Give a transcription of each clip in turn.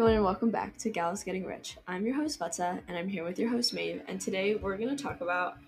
everyone, and welcome back to Gals Getting Rich. I'm your host, Vattsa, and I'm here with your host, Maeve, and today we're going to talk about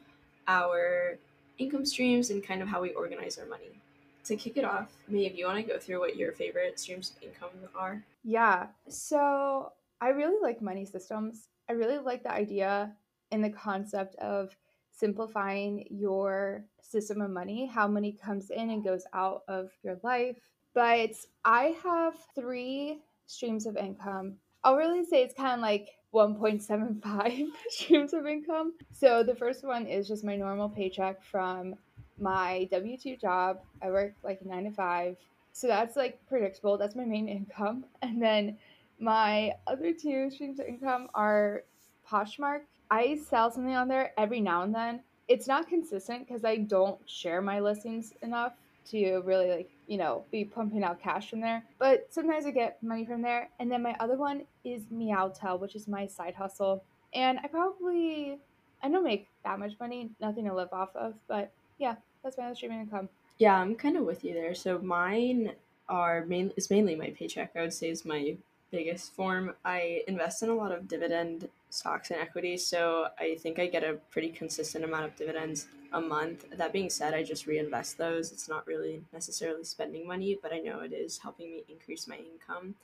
our income streams and kind of how we organize our money. To kick it off, Maeve, you want to go through what your favorite streams of income are? Yeah. So I really like money systems. I really like the idea and the concept of simplifying your system of money, how money comes in and goes out of your life. But I have three streams of income. I'll really say it's kind of like 1.75 streams of income. So the first one is just my normal paycheck from my W 2 job. I work like nine to five. So that's like predictable. That's my main income. And then my other two streams of income are Poshmark. I sell something on there every now and then. It's not consistent because I don't share my listings enough to really like you know be pumping out cash from there but sometimes i get money from there and then my other one is meowtel which is my side hustle and i probably i don't make that much money nothing to live off of but yeah that's my other streaming income Yeah, I'm kind of with you there. So mine are main is mainly my paycheck. I would say is my biggest form. I invest in a lot of dividend stocks and equities, so I think I get a pretty consistent amount of dividends a month. That being said, I just reinvest those. It's not really necessarily spending money, but I know it is helping me increase my income.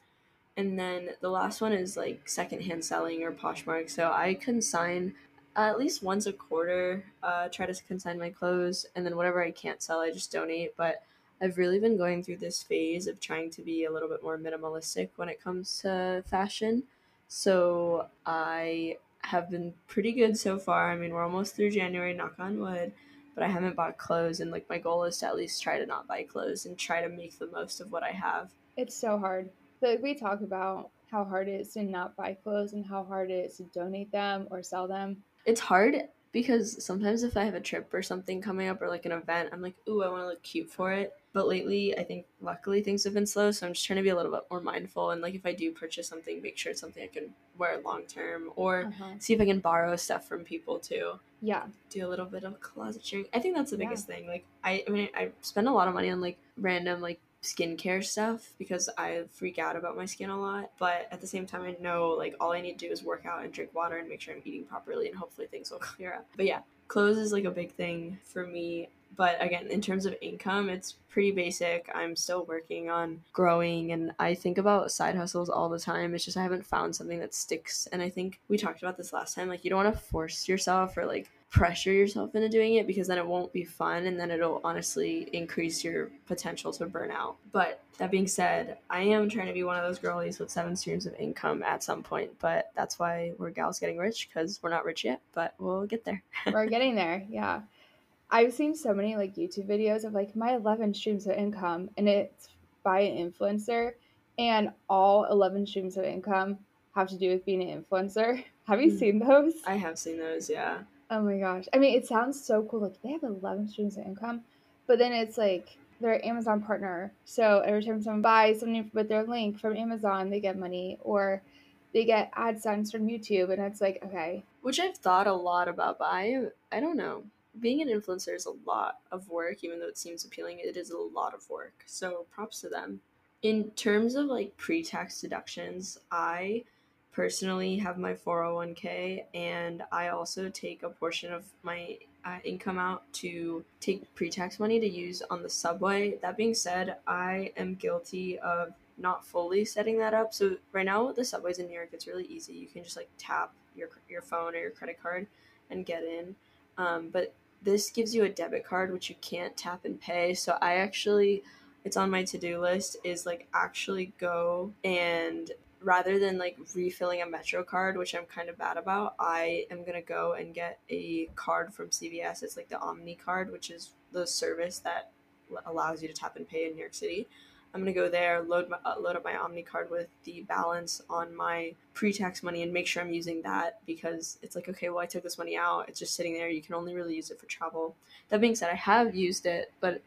And then the last one is like secondhand selling or Poshmark. So I consign at least once a quarter, uh, try to consign my clothes, and then whatever I can't sell, I just donate. But I've really been going through this phase of trying to be a little bit more minimalistic when it comes to fashion. So I have been pretty good so far. I mean, we're almost through January, knock on wood, but I haven't bought clothes. And like, my goal is to at least try to not buy clothes and try to make the most of what I have. it's so hard like we talk about how hard it is to not buy clothes and how hard it is to donate them or sell them It's hard because sometimes if I have a trip or something coming up or like an event, I'm like, ooh, I want to look cute for it. But lately, I think luckily things have been slow, so I'm just trying to be a little bit more mindful. And like, if I do purchase something, make sure it's something I can wear long term, or uh-huh. see if I can borrow stuff from people too. yeah Do a little bit of closet sharing. I think that's the biggest thing. Like, I, I mean, I spend a lot of money on like random like skincare stuff because I freak out about my skin a lot. But at the same time, I know like all I need to do is work out and drink water and make sure I'm eating properly, and hopefully things will clear up. But yeah, clothes is like a big thing for me. But again, in terms of income, it's pretty basic. I'm still working on growing, and I think about side hustles all the time. It's just I haven't found something that sticks. And I think we talked about this last time. Like, you don't want to force yourself or like pressure yourself into doing it because then it won't be fun and then it'll honestly increase your potential to burn out. But that being said, I am trying to be one of those girlies with seven streams of income at some point, but that's why we're gals getting rich because we're not rich yet, but we'll get there. we're getting there yeah i've seen so many like youtube videos of like my 11 streams of income and it's by an influencer and all 11 streams of income have to do with being an influencer have you Mm. seen those I have seen those, yeah. Oh my gosh i mean it sounds so cool like they have 11 streams of income but then it's like they're an amazon partner so every time someone buys something with their link from amazon they get money or they get AdSense from youtube and it's like okay Which I've thought a lot about, but I, I don't know. Being an influencer is a lot of work, even though it seems appealing, it is a lot of work. So props to them. In terms of like pre tax deductions, I personally have my 401k and I also take a portion of my uh, income out to take pre tax money to use on the subway. That being said, I am guilty of not fully setting that up. So right now with the subways in New York, it's really easy. You can just like tap your your phone or your credit card and get in. Um, but this gives you a debit card which you can't tap and pay. So I actually it's on my to-do list is like actually go and rather than like refilling a metro card which i'm kind of bad about i am to go and get a card from cvs it's like the OMNY card which is the service that allows you to tap and pay in new york city. I'm to go there load my uh, load up my OMNY card with the balance on my pre-tax money and make sure i'm using that because it's like okay well i took this money out. It's just sitting there. You can only really use it for travel. That being said i have used it but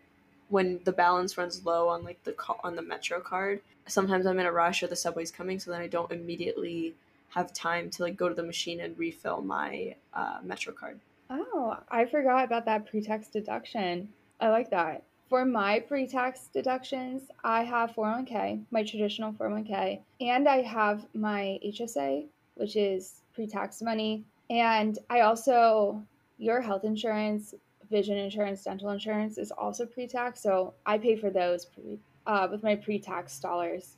when the balance runs low on like the on the metro card sometimes i'm in a rush or the subway's coming so then i don't immediately have time to like go to the machine and refill my uh, metro card Oh, I forgot about that pre-tax deduction. I like that. For my pre tax deductions, I have 401k, my traditional 401k, and I have my HSA, which is pre tax money. And I also, your health insurance, vision insurance, dental insurance is also pre tax. So I pay for those pre, uh, with my pre tax dollars.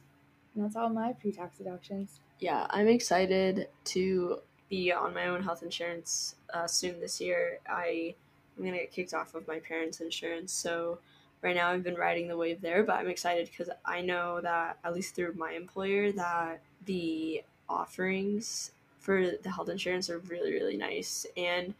And that's all my pre tax deductions. Yeah, I'm excited to be on my own health insurance uh, soon this year. I I'm gonna get kicked off of my parents' insurance, so right now I've been riding the wave there. But I'm excited because I know that at least through my employer that the offerings for the health insurance are really really nice and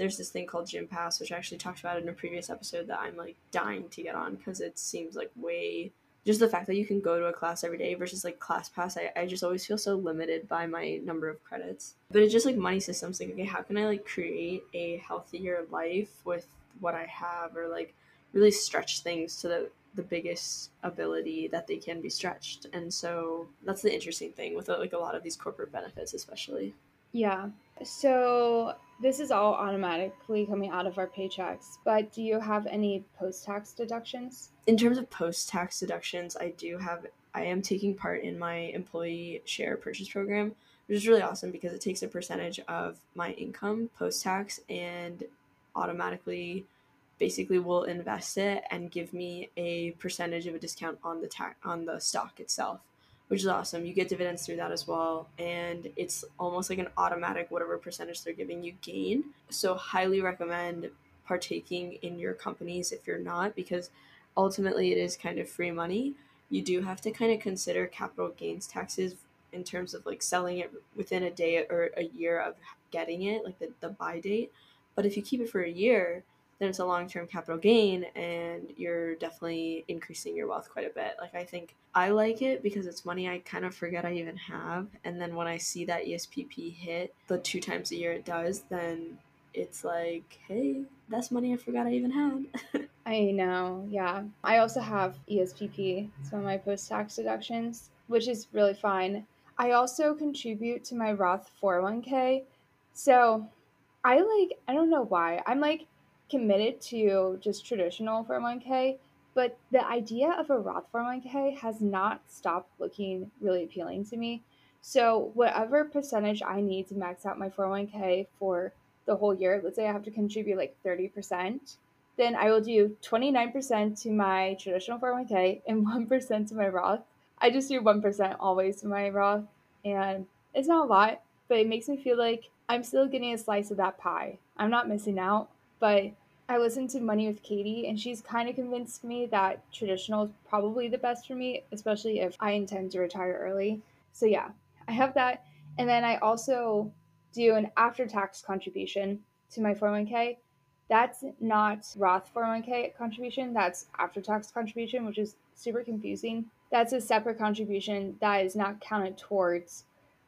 there's this thing called gym pass which i actually talked about in a previous episode that i'm like dying to get on because it seems like way just the fact that you can go to a class every day versus like class pass I, I just always feel so limited by my number of credits. But it's just like money systems like okay how can i like create a healthier life with what i have or like really stretch things to the the biggest ability that they can be stretched? And so that's the interesting thing with like a lot of these corporate benefits especially. Yeah. So this is all automatically coming out of our paychecks, but do you have any post tax deductions? In terms of post tax deductions, I do have, I am taking part in my employee share purchase program, which is really awesome because it takes a percentage of my income post tax and automatically basically will invest it and give me a percentage of a discount on the tax on the stock itself which is awesome. You get dividends through that as well. And it's almost like an automatic whatever percentage they're giving you gain. So, highly recommend partaking in your companies if you're not, because ultimately it is kind of free money. You do have to kind of consider capital gains taxes in terms of like selling it within a day or a year of getting it, like the, the buy date. But if you keep it for a year, then it's a long term capital gain and you're definitely increasing your wealth quite a bit. Like, I think I like it because it's money I kind of forget I even have. And then when I see that ESPP hit the two times a year it does, then it's like, hey, that's money I forgot I even had. I know, yeah. I also have ESPP, some of my post tax deductions, which is really fine. I also contribute to my Roth 401k. So I like, I don't know why. I'm like, committed to just traditional 401k, but the idea of a Roth 401k has not stopped looking really appealing to me. So, whatever percentage I need to max out my 401k for the whole year, let's say I have to contribute like 30%, then I will do 29% to my traditional 401k and 1% to my Roth. I just do 1% always to my Roth, and it's not a lot, but it makes me feel like I'm still getting a slice of that pie. I'm not missing out, but I listened to Money with Katie, and she's kind of convinced me that traditional is probably the best for me, especially if I intend to retire early. So, yeah, I have that. And then I also do an after tax contribution to my 401k. That's not Roth 401k contribution, that's after tax contribution, which is super confusing. That's a separate contribution that is not counted towards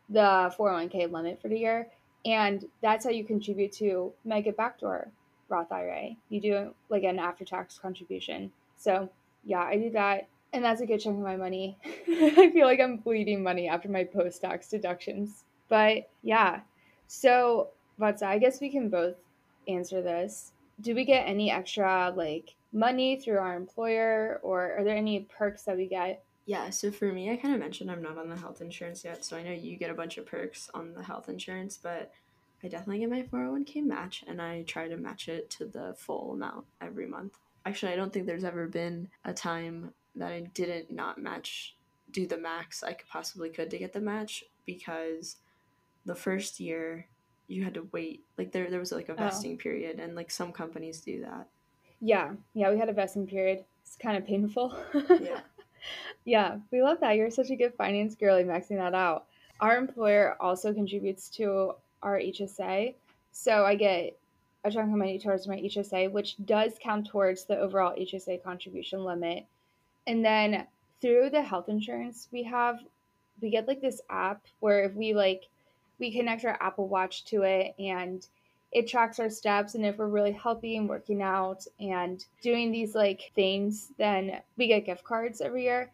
the 401k limit for the year. And that's how you contribute to Mega Backdoor Roth IRA. You do like an after tax contribution. So, yeah, I do that. And that's a good chunk of my money. I feel like I'm bleeding money after my post tax deductions. But yeah, so, Vattsa, I guess we can both answer this. Do we get any extra like money through our employer or are there any perks that we get? Yeah, so for me, I kind of mentioned I'm not on the health insurance yet, so I know you get a bunch of perks on the health insurance, but I definitely get my 401k match and I try to match it to the full amount every month. Actually, I don't think there's ever been a time that I didn't not match do the max I could possibly could to get the match because the first year you had to wait like there there was like a oh. vesting oh. period and like some companies do that. Yeah. Yeah, we had a vesting period. It's kind of painful. yeah. Yeah, we love that. You're such a good finance girly maxing that out. Our employer also contributes to our HSA. So I get a chunk of money towards my HSA, which does count towards the overall HSA contribution limit. And then through the health insurance we have, we get like this app where if we like, we connect our Apple Watch to it and it tracks our steps. And if we're really healthy and working out and doing these like things, then we get gift cards every year.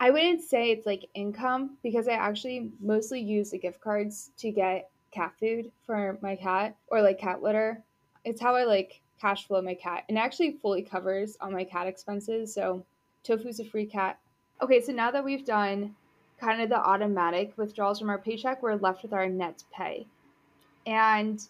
I wouldn't say it's like income because I actually mostly use the gift cards to get cat food for my cat or like cat litter. It's how I like cash flow my cat and actually fully covers all my cat expenses. So Tofu's a free cat. Okay, so now that we've done kind of the automatic withdrawals from our paycheck, we're left with our net pay. And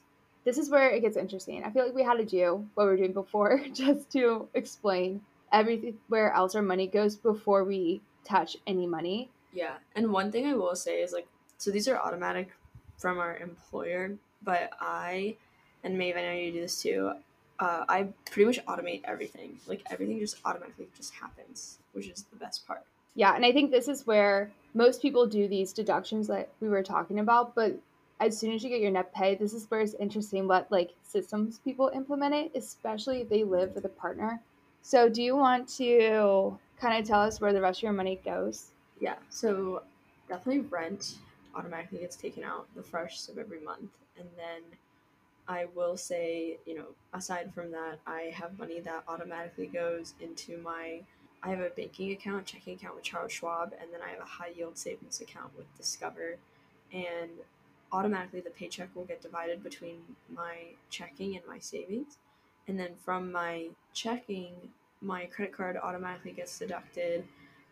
this is where it gets interesting. I feel like we had to do what we were doing before just to explain everywhere else our money goes before we touch any money. Yeah. And one thing I will say is like, so these are automatic from our employer, but I, and Maeve, I know you do this too, uh, I pretty much automate everything. Like everything just automatically just happens, which is the best part. Yeah, and I think this is where most people do these deductions that we were talking about, but as soon as you get your net pay, this is where it's interesting what like systems people implement it, especially if they live with a partner. So do you want to kind of tell us where the rest of your money goes? Yeah, so definitely rent automatically gets taken out the first of every month. And then I will say, you know, aside from that, I have money that automatically goes into my. I have a banking account, checking account with Charles Schwab, and then I have a high yield savings account with Discover. And automatically the paycheck will get divided between my checking and my savings. And then from my checking, my credit card automatically gets deducted.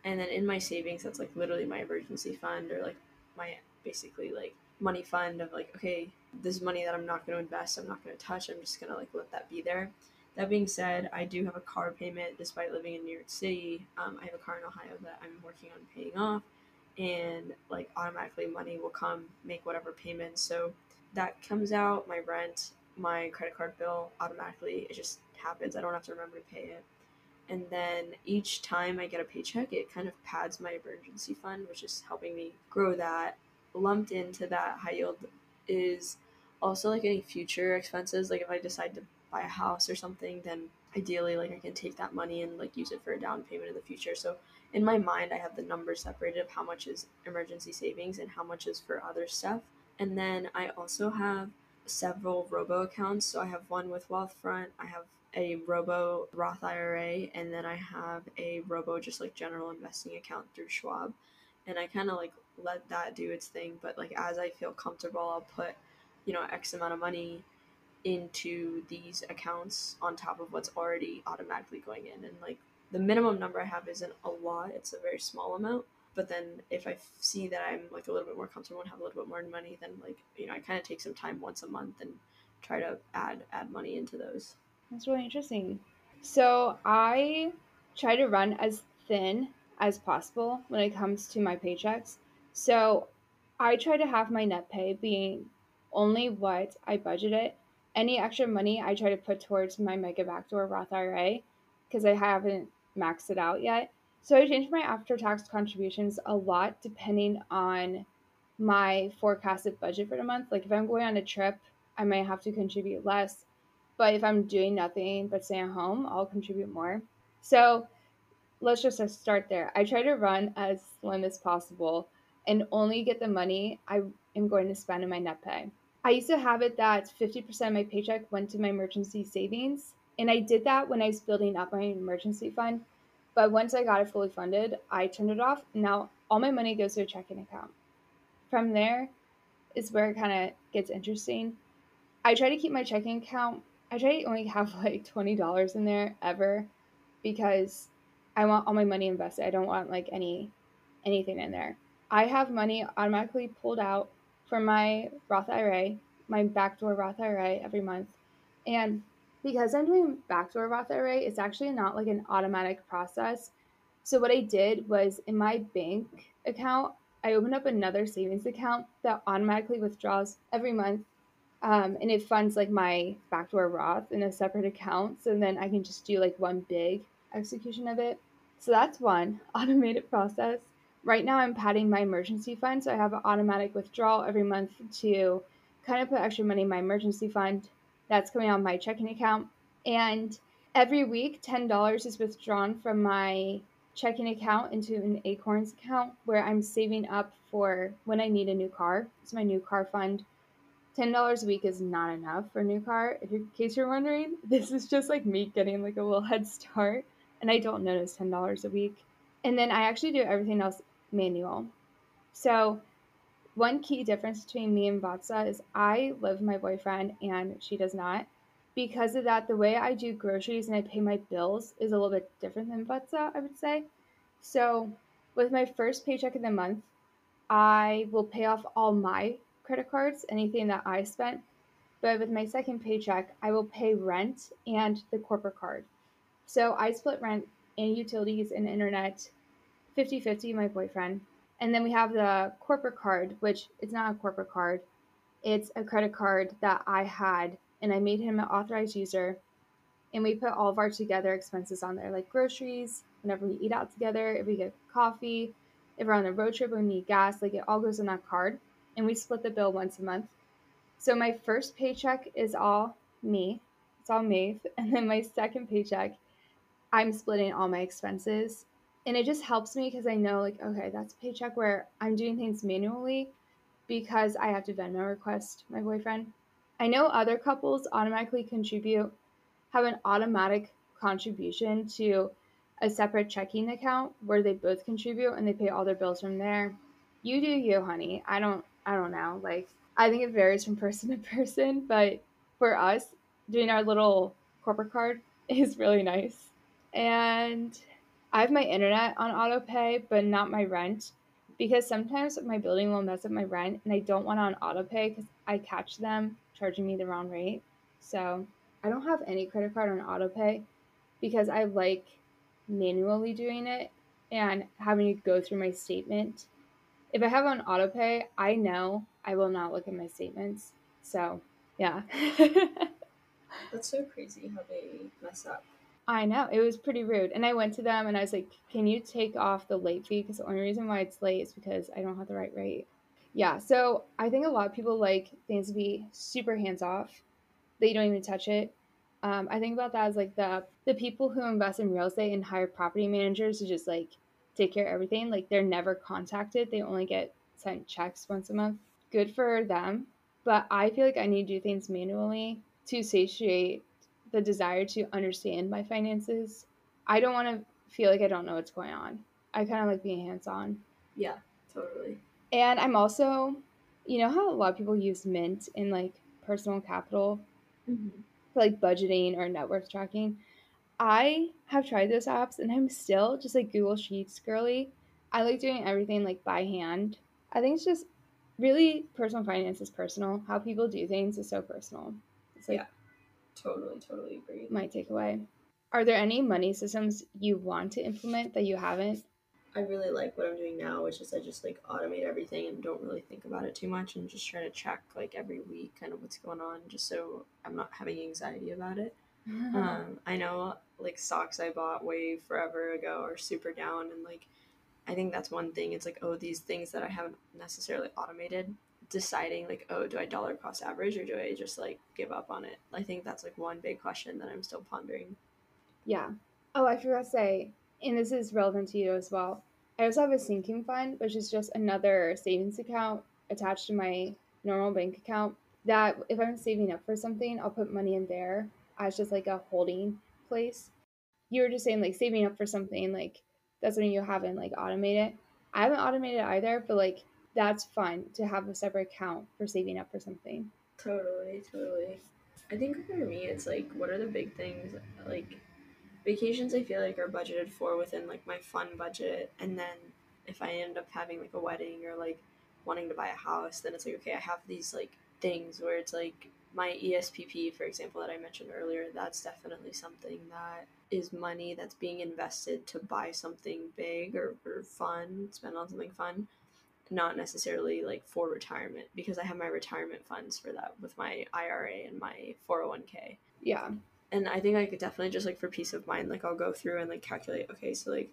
And then in my savings, that's like literally my emergency fund or like my basically like money fund of like, okay, this money that I'm not going to invest, I'm not going to touch, I'm just going to like let that be there. That being said, I do have a car payment despite living in New York City. Um, I have a car in Ohio that I'm working on paying off, and like automatically money will come make whatever payments. So that comes out, my rent, my credit card bill automatically, it just happens. I don't have to remember to pay it. And then each time I get a paycheck, it kind of pads my emergency fund, which is helping me grow that. Lumped into that high yield is also like any future expenses. Like if i decide to buy a house or something then ideally like i can take that money and like use it for a down payment in the future. So in my mind i have the numbers separated of how much is emergency savings and how much is for other stuff. And then i also have several robo accounts. So i have one with wealthfront i have a robo roth ira and then i have a robo just like general investing account through schwab. And i kind of like let that do its thing but like as i feel comfortable i'll put you know x amount of money into these accounts on top of what's already automatically going in. And like the minimum number i have isn't a lot it's a very small amount but then if i see that i'm like a little bit more comfortable and have a little bit more money then like you know i kind of take some time once a month and try to add add money into those. That's really interesting. So i try to run as thin as possible when it comes to my paychecks so i try to have my net pay being only what I budget it. Any extra money I try to put towards my mega backdoor Roth IRA because I haven't maxed it out yet. So I change my after tax contributions a lot depending on my forecasted budget for the month. Like if I'm going on a trip, I might have to contribute less. But if I'm doing nothing but staying home, I'll contribute more. So let's just start there. I try to run as slim as possible and only get the money I am going to spend in my net pay. I used to have it that 50% of my paycheck went to my emergency savings. And I did that when I was building up my emergency fund. But once I got it fully funded, I turned it off. Now all my money goes to a checking account. From there is where it kind of gets interesting. I try to keep my checking account, I try to only have like $20 in there ever because I want all my money invested. I don't want like any anything in there. I have money automatically pulled out for my Roth IRA, my backdoor Roth IRA every month. And because I'm doing backdoor Roth IRA, it's actually not like an automatic process. So what I did was in my bank account, I opened up another savings account that automatically withdraws every month. Um, and it funds like my backdoor Roth in a separate account. So then I can just do like one big execution of it. So that's one automated process right now I'm padding my emergency fund, so I have an automatic withdrawal every month to kind of put extra money in my emergency fund. That's coming out of my checking account. And every week, $10 is withdrawn from my checking account into an Acorns account where I'm saving up for when I need a new car. It's my new car fund. $10 a week is not enough for a new car. If in case you're wondering, this is just like me getting like a little head start. And I don't notice $10 a week. And then I actually do everything else manual. So, one key difference between me and Vattsa is I live with my boyfriend and she does not. because of that, the way I do groceries and I pay my bills is a little bit different than Vattsa, I would say. So, with my first paycheck of the month, I will pay off all my credit cards, anything that I spent. But with my second paycheck, I will pay rent and the corporate card. So I split rent and utilities and internet 50 50, my boyfriend. And then we have the corporate card, which it's not a corporate card, it's a credit card that I had, and I made him an authorized user. And we put all of our together expenses on there, like groceries, whenever we eat out together, if we get coffee, if we're on a road trip we need gas, like it all goes on that card. And we split the bill once a month. So my first paycheck is all me. It's all me. And then my second paycheck, I'm splitting all my expenses. And it just helps me because I know like, okay, that's a paycheck where I'm doing things manually because I have to Venmo request my boyfriend. I know other couples automatically contribute, have an automatic contribution to a separate checking account where they both contribute and they pay all their bills from there. You do you, honey. I don't I don't know. Like I think it varies from person to person, but for us, doing our little corporate card is really nice. And I have my internet on auto pay, but not my rent because sometimes my building will mess up my rent and I don't want on auto pay because I catch them charging me the wrong rate. So I don't have any credit card on auto pay because I like manually doing it and having to go through my statement. If I have on auto pay, I know I will not look at my statements. So yeah. That's so crazy how they mess up. I know. It was pretty rude. And I went to them and I was like, can you take off the late fee? Because the only reason why it's late is because I don't have the right rate. Yeah. So I think a lot of people like things to be super hands off, they don't even touch it. Um, I think about that as like the the people who invest in real estate and hire property managers to just like take care of everything. Like they're never contacted. They only get sent checks once a month. Good for them. But I feel like I need to do things manually to satiate the desire to understand my finances. I don't want to feel like I don't know what's going on. I kind of like being hands on. Yeah, totally. And I'm also, you know how a lot of people use Mint in like personal capital mm-hmm. for like budgeting or net worth tracking. I have tried those apps and I'm still just like Google Sheets girly. I like doing everything like by hand. I think it's just really personal finance is personal. How people do things is so personal. It's like yeah. Totally, totally agree. My takeaway. Are there any money systems you want to implement that you haven't? I really like what I'm doing now, which is I just like automate everything and don't really think about it too much and just try to check like every week kind of what's going on just so I'm not having anxiety about it. Um, I know like stocks I bought way forever ago are super down and like I think that's one thing. It's like, oh, these things that I haven't necessarily automated deciding like oh do i dollar cost average or do i just like give up on it? I think that's like one big question that i'm still pondering. Yeah. Oh i forgot to say and this is relevant to you as well. I also have a sinking fund which is just another savings account attached to my normal bank account that if i'm saving up for something i'll put money in there as just like a holding place. You were just saying like saving up for something like that's when you haven't like automated. I haven't automated either but like that's fun to have a separate account for saving up for something. Totally, totally. I think for me, it's like, what are the big things? Like, vacations, I feel like are budgeted for within like my fun budget. And then if I end up having like a wedding or like wanting to buy a house, then it's like, okay, I have these like things where it's like my ESPP, for example, that I mentioned earlier, that's definitely something that is money that's being invested to buy something big or, or fun, spend on something fun not necessarily like for retirement because I have my retirement funds for that with my IRA and my 401k. Yeah. And I think I could definitely just like for peace of mind, like I'll go through and like calculate, okay, so like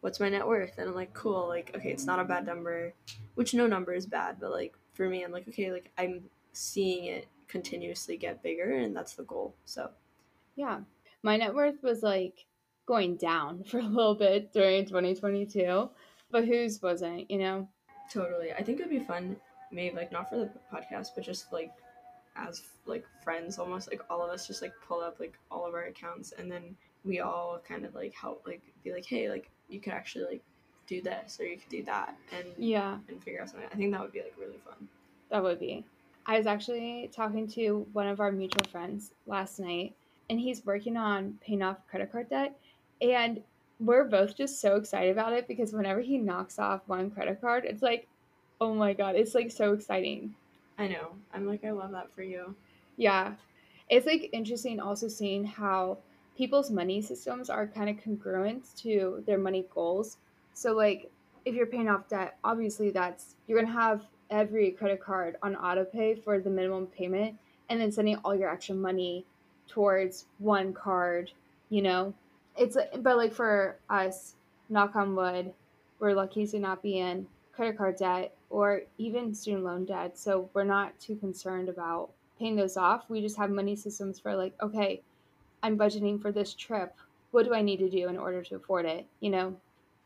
what's my net worth? And I'm like, cool, like, okay, it's not a bad number, which no number is bad, but like for me, I'm like, okay, like I'm seeing it continuously get bigger and that's the goal. So, yeah. My net worth was like going down for a little bit during 2022, but whose wasn't, you know? Totally. I think it'd be fun, maybe like not for the podcast, but just like as like friends almost like all of us just like pull up like all of our accounts and then we all kind of like help like be like hey like you could actually like do this or you could do that and yeah and figure out something i think that would be like really fun that would be I was actually talking to one of our mutual friends last night, and he's working on paying off credit card debt. And we're both just so excited about it because whenever he knocks off one credit card, it's like, oh my God, it's like so exciting. I know. I'm like, I love that for you. Yeah. It's like interesting also seeing how people's money systems are kind of congruent to their money goals. So, like, if you're paying off debt, obviously that's you're going to have every credit card on auto pay for the minimum payment and then sending all your extra money towards one card, you know? It's but like for us, knock on wood, we're lucky to not be in credit card debt or even student loan debt. So we're not too concerned about paying those off. We just have money systems for like, okay, I'm budgeting for this trip. What do I need to do in order to afford it? You know?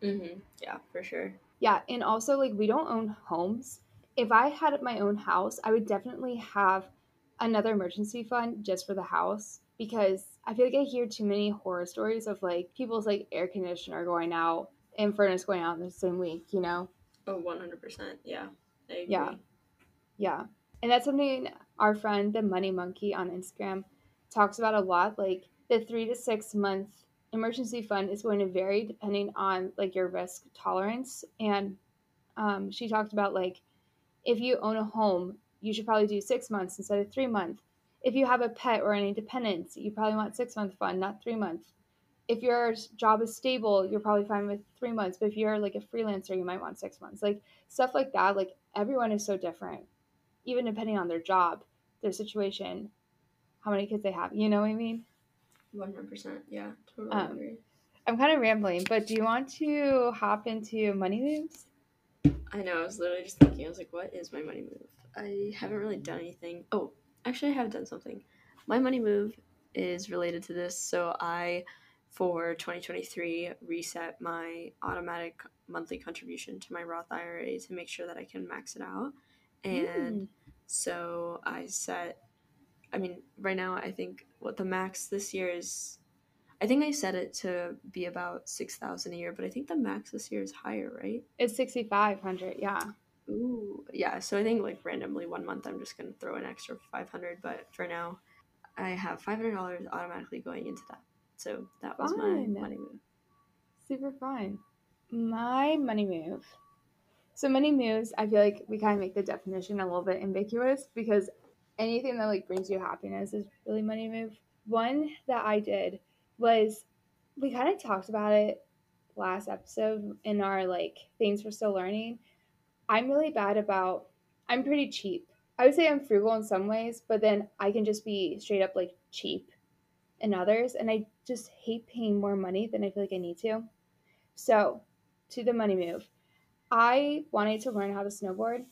Mm-hmm. Yeah, for sure. Yeah. And also, like, we don't own homes. If I had my own house, I would definitely have another emergency fund just for the house because I feel like I hear too many horror stories of like people's like air conditioner going out and furnace going out in the same week, you know? Oh, 100%. Yeah. Yeah. Yeah. And that's something our friend, the Money Monkey on Instagram, talks about a lot. Like the three to six month emergency fund is going to vary depending on like your risk tolerance. And um, she talked about like if you own a home, you should probably do six months instead of three months. If you have a pet or any dependents, you probably want six month fund, not three months. If your job is stable, you're probably fine with three months. But if you're like a freelancer, you might want six months. Like stuff like that. Like everyone is so different, even depending on their job, their situation, how many kids they have. You know what I mean? One hundred percent. Yeah, totally um, agree. I'm kind of rambling, but do you want to hop into money moves? I know. I was literally just thinking. I was like, "What is my money move?" I haven't really done anything. Oh, actually, I have done something. My money move is related to this. So I, for 2023, reset my automatic monthly contribution to my Roth IRA to make sure that I can max it out. And mm. so I set. I mean, right now, I think what the max this year is I think I set it to be about six thousand a year, but I think the max this year is higher, right? It's sixty five hundred, yeah. Ooh, yeah. So I think like randomly one month I'm just gonna throw an extra five hundred, but for now, I have five hundred dollars automatically going into that. So that was fun. my money move. Super fun. My money move. So money moves, I feel like we kind of make the definition a little bit ambiguous because anything that like brings you happiness is really money move. One that I did was we kind of talked about it last episode in our like things we're still learning I'm really bad about, I'm pretty cheap. I would say I'm frugal in some ways, but then I can just be straight up like cheap in others. And I just hate paying more money than I feel like I need to. So, to the money move, I wanted to learn how to snowboard.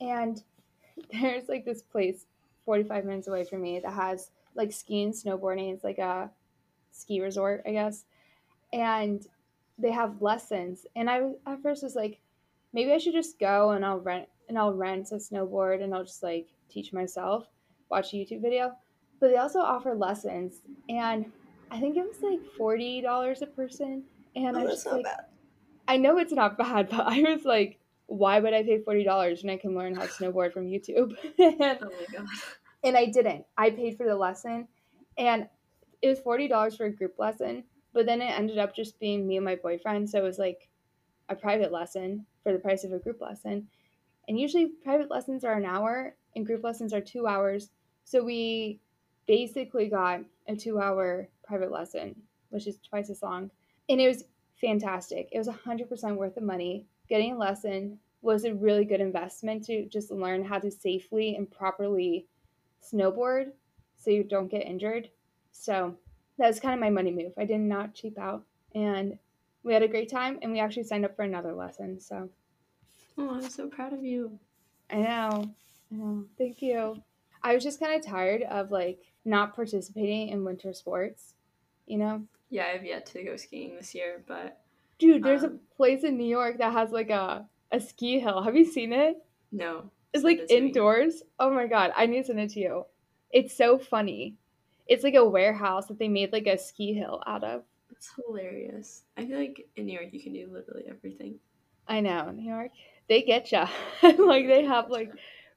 And there's like this place 45 minutes away from me that has like skiing, snowboarding. It's like a ski resort, I guess. And they have lessons. And I at first was like, maybe I should just go and I'll rent and I'll rent a snowboard and I'll just like teach myself, watch a YouTube video. But they also offer lessons and I think it was like forty dollars a person. And oh, I was like, bad. I know it's not bad, but I was like, why would I pay forty dollars when I can learn how to snowboard from YouTube? and, oh my god. And I didn't. I paid for the lesson and it was forty dollars for a group lesson, but then it ended up just being me and my boyfriend. So it was like a private lesson for the price of a group lesson. And usually private lessons are an hour and group lessons are two hours. So we basically got a two hour private lesson, which is twice as long. And it was fantastic. It was 100% worth the money. Getting a lesson was a really good investment to just learn how to safely and properly snowboard so you don't get injured. So that was kind of my money move. I did not cheap out. And we had a great time and we actually signed up for another lesson. So, oh, I'm so proud of you. I know. I know. Thank you. I was just kind of tired of like not participating in winter sports, you know? Yeah, I've yet to go skiing this year, but dude, there's um, a place in New York that has like a a ski hill. Have you seen it? No. It's like it indoors. Oh my god, I need to send it to you. It's so funny. It's like a warehouse that they made like a ski hill out of. It's hilarious. I feel like in New York you can do literally everything. I know New York. They get ya. like they have like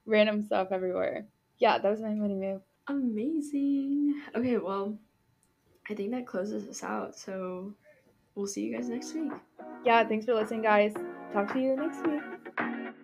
random stuff everywhere. Yeah, that was my money move. Amazing. Okay, well, I think that closes us out. So we'll see you guys next week. Yeah, thanks for listening, guys. Talk to you next week.